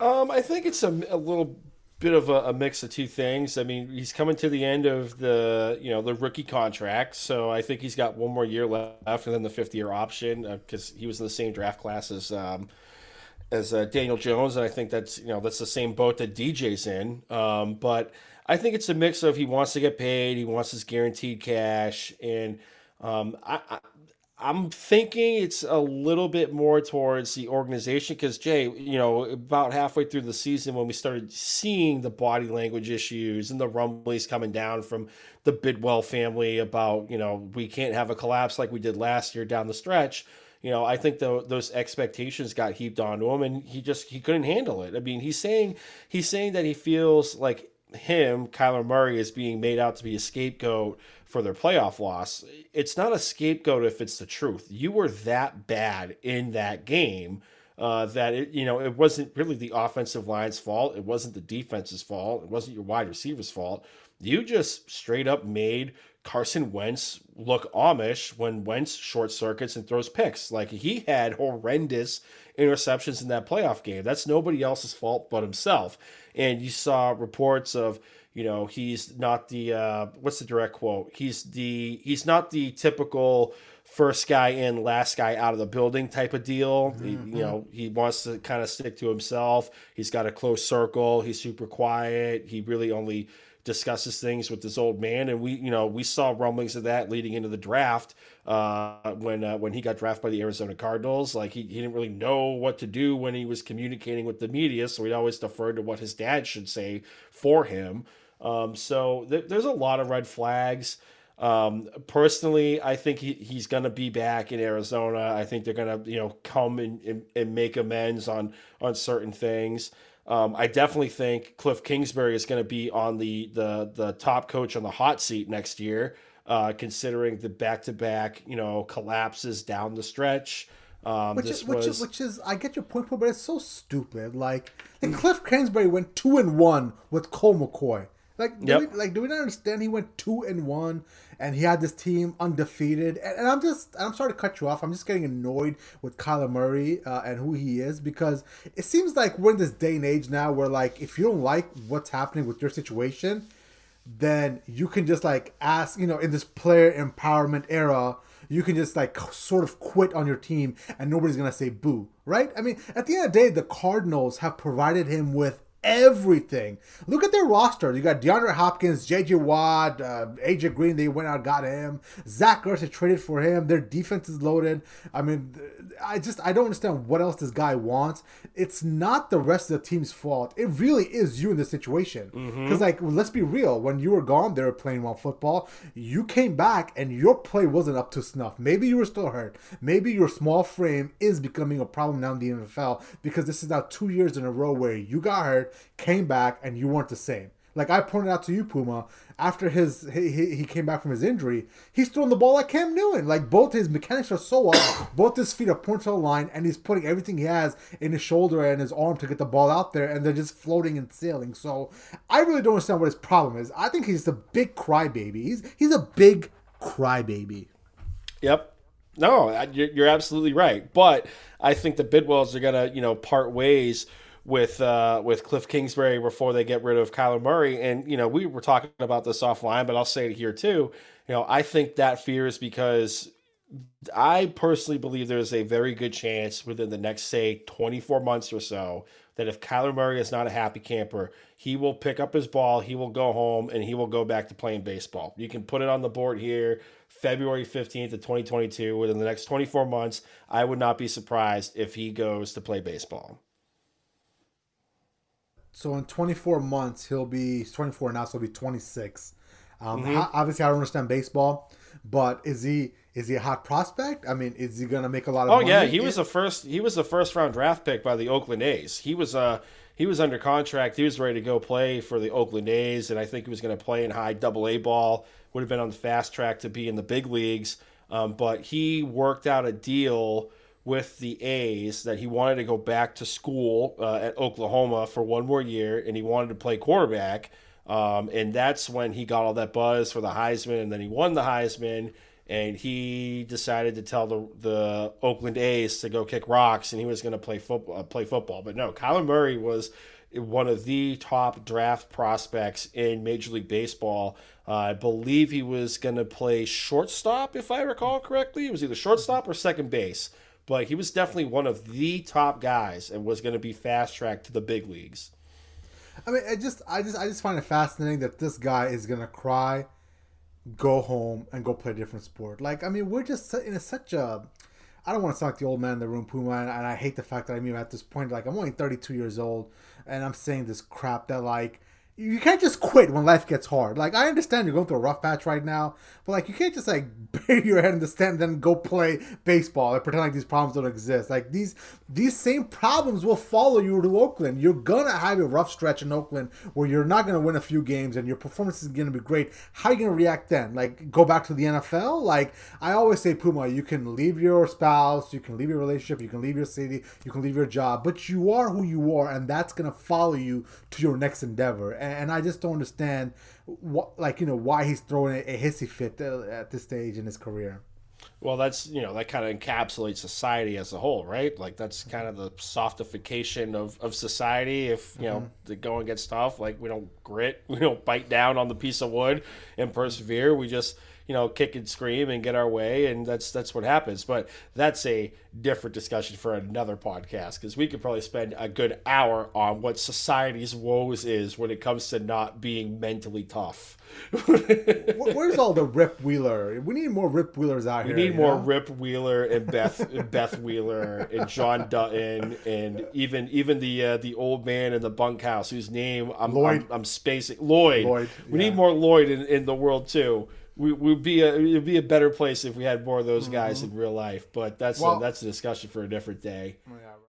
Um, I think it's a, a little bit of a, a, mix of two things. I mean, he's coming to the end of the you know the rookie contract, so I think he's got one more year left, and then the fifth year option because uh, he was in the same draft class as um, as uh, Daniel Jones, and I think that's you know that's the same boat that DJ's in. Um, but I think it's a mix of he wants to get paid, he wants his guaranteed cash, and um, I, I'm thinking it's a little bit more towards the organization because Jay, you know, about halfway through the season when we started seeing the body language issues and the rumblings coming down from the Bidwell family about, you know, we can't have a collapse like we did last year down the stretch. You know, I think the, those expectations got heaped onto him, and he just he couldn't handle it. I mean, he's saying he's saying that he feels like him, Kyler Murray, is being made out to be a scapegoat for their playoff loss. It's not a scapegoat if it's the truth. You were that bad in that game uh, that it, you know it wasn't really the offensive line's fault. It wasn't the defense's fault. It wasn't your wide receiver's fault. You just straight up made Carson Wentz look Amish when Wentz short circuits and throws picks. Like he had horrendous interceptions in that playoff game. That's nobody else's fault but himself. And you saw reports of you know he's not the uh, what's the direct quote he's the he's not the typical first guy in last guy out of the building type of deal mm-hmm. he, you know he wants to kind of stick to himself he's got a close circle he's super quiet he really only discusses things with this old man, and we, you know, we saw rumblings of that leading into the draft uh, when uh, when he got drafted by the Arizona Cardinals. Like he, he didn't really know what to do when he was communicating with the media, so he'd always deferred to what his dad should say for him. Um, so th- there's a lot of red flags. Um, personally, I think he, he's going to be back in Arizona. I think they're going to, you know, come and, and, and, make amends on on certain things. Um, I definitely think Cliff Kingsbury is going to be on the, the the top coach on the hot seat next year, uh, considering the back to back, you know, collapses down the stretch. Um, which, is, which, was... is, which is, I get your point, but it's so stupid. Like, and Cliff Kingsbury went two and one with Colt McCoy. Like, do yep. we, like, do we not understand? He went two and one, and he had this team undefeated. And, and I'm just, I'm sorry to cut you off. I'm just getting annoyed with Kyler Murray uh, and who he is because it seems like we're in this day and age now where, like, if you don't like what's happening with your situation, then you can just like ask, you know, in this player empowerment era, you can just like sort of quit on your team and nobody's gonna say boo, right? I mean, at the end of the day, the Cardinals have provided him with everything. Look at their roster. You got DeAndre Hopkins, J.J. Watt, uh, AJ Green. They went out, got him. Zach Ertz traded for him. Their defense is loaded. I mean, I just I don't understand what else this guy wants. It's not the rest of the team's fault. It really is you in this situation. Because mm-hmm. like, let's be real. When you were gone, they were playing well football. You came back and your play wasn't up to snuff. Maybe you were still hurt. Maybe your small frame is becoming a problem now in the NFL because this is now two years in a row where you got hurt came back, and you weren't the same. Like I pointed out to you, Puma, after his he, he came back from his injury, he's throwing the ball like Cam Newton. Like both his mechanics are so up, both his feet are pointed to the line, and he's putting everything he has in his shoulder and his arm to get the ball out there, and they're just floating and sailing. So I really don't understand what his problem is. I think he's a big crybaby. He's he's a big crybaby. Yep. No, you're absolutely right. But I think the Bidwells are gonna, you know, part ways with uh, with Cliff Kingsbury before they get rid of Kyler Murray. And you know, we were talking about this offline, but I'll say it here too. You know, I think that fear is because I personally believe there's a very good chance within the next say 24 months or so that if Kyler Murray is not a happy camper, he will pick up his ball, he will go home, and he will go back to playing baseball. You can put it on the board here, February 15th of 2022. Within the next 24 months, I would not be surprised if he goes to play baseball. So in 24 months, he'll be 24 now, so he'll be 26. Um, mm-hmm. obviously, I don't understand baseball, but is he is he a hot prospect? I mean, is he gonna make a lot of? Oh money? yeah, he was the first. He was the first round draft pick by the Oakland A's. He was uh he was under contract. He was ready to go play for the Oakland A's, and I think he was going to play in high Double A ball. Would have been on the fast track to be in the big leagues, um, but he worked out a deal with the A's that he wanted to go back to school uh, at Oklahoma for one more year and he wanted to play quarterback. Um, and that's when he got all that buzz for the Heisman, and then he won the Heisman. and he decided to tell the the Oakland A's to go kick rocks, and he was going to play football. Uh, play football, but no, Kyler Murray was one of the top draft prospects in Major League Baseball. Uh, I believe he was going to play shortstop, if I recall correctly. It was either shortstop or second base, but he was definitely one of the top guys and was going to be fast tracked to the big leagues. I mean, I just, I just, I just find it fascinating that this guy is gonna cry, go home, and go play a different sport. Like, I mean, we're just in a, such a. I don't want to sound like the old man in the room, Puma, and, and I hate the fact that I'm even at this point. Like, I'm only 32 years old, and I'm saying this crap that like you can't just quit when life gets hard. Like I understand you're going through a rough patch right now, but like you can't just like bury your head in the stand and then go play baseball and pretend like these problems don't exist. Like these these same problems will follow you to Oakland. You're gonna have a rough stretch in Oakland where you're not gonna win a few games and your performance is gonna be great. How are you gonna react then? Like go back to the NFL? Like I always say, Puma, you can leave your spouse, you can leave your relationship, you can leave your city, you can leave your job, but you are who you are, and that's gonna follow you to your next endeavor. And and I just don't understand what, like you know, why he's throwing a, a hissy fit at this stage in his career. Well, that's you know that kind of encapsulates society as a whole, right? Like that's kind of the softification of, of society. If you know mm-hmm. the going gets tough, like we don't grit, we don't bite down on the piece of wood and persevere. We just you know kick and scream and get our way, and that's that's what happens. But that's a different discussion for another podcast because we could probably spend a good hour on what society's woes is when it comes to not being mentally tough. Where's all the Rip Wheeler? We need more Rip Wheelers out we here. We need more know? Rip Wheeler and Beth and Beth Wheeler and John Dutton and even even the uh, the old man in the bunkhouse whose name I'm Lloyd. I'm, I'm spacing Lloyd. Lloyd we yeah. need more Lloyd in, in the world too we would be a it'd be a better place if we had more of those guys mm-hmm. in real life. But that's well, a, that's a discussion for a different day. Yeah.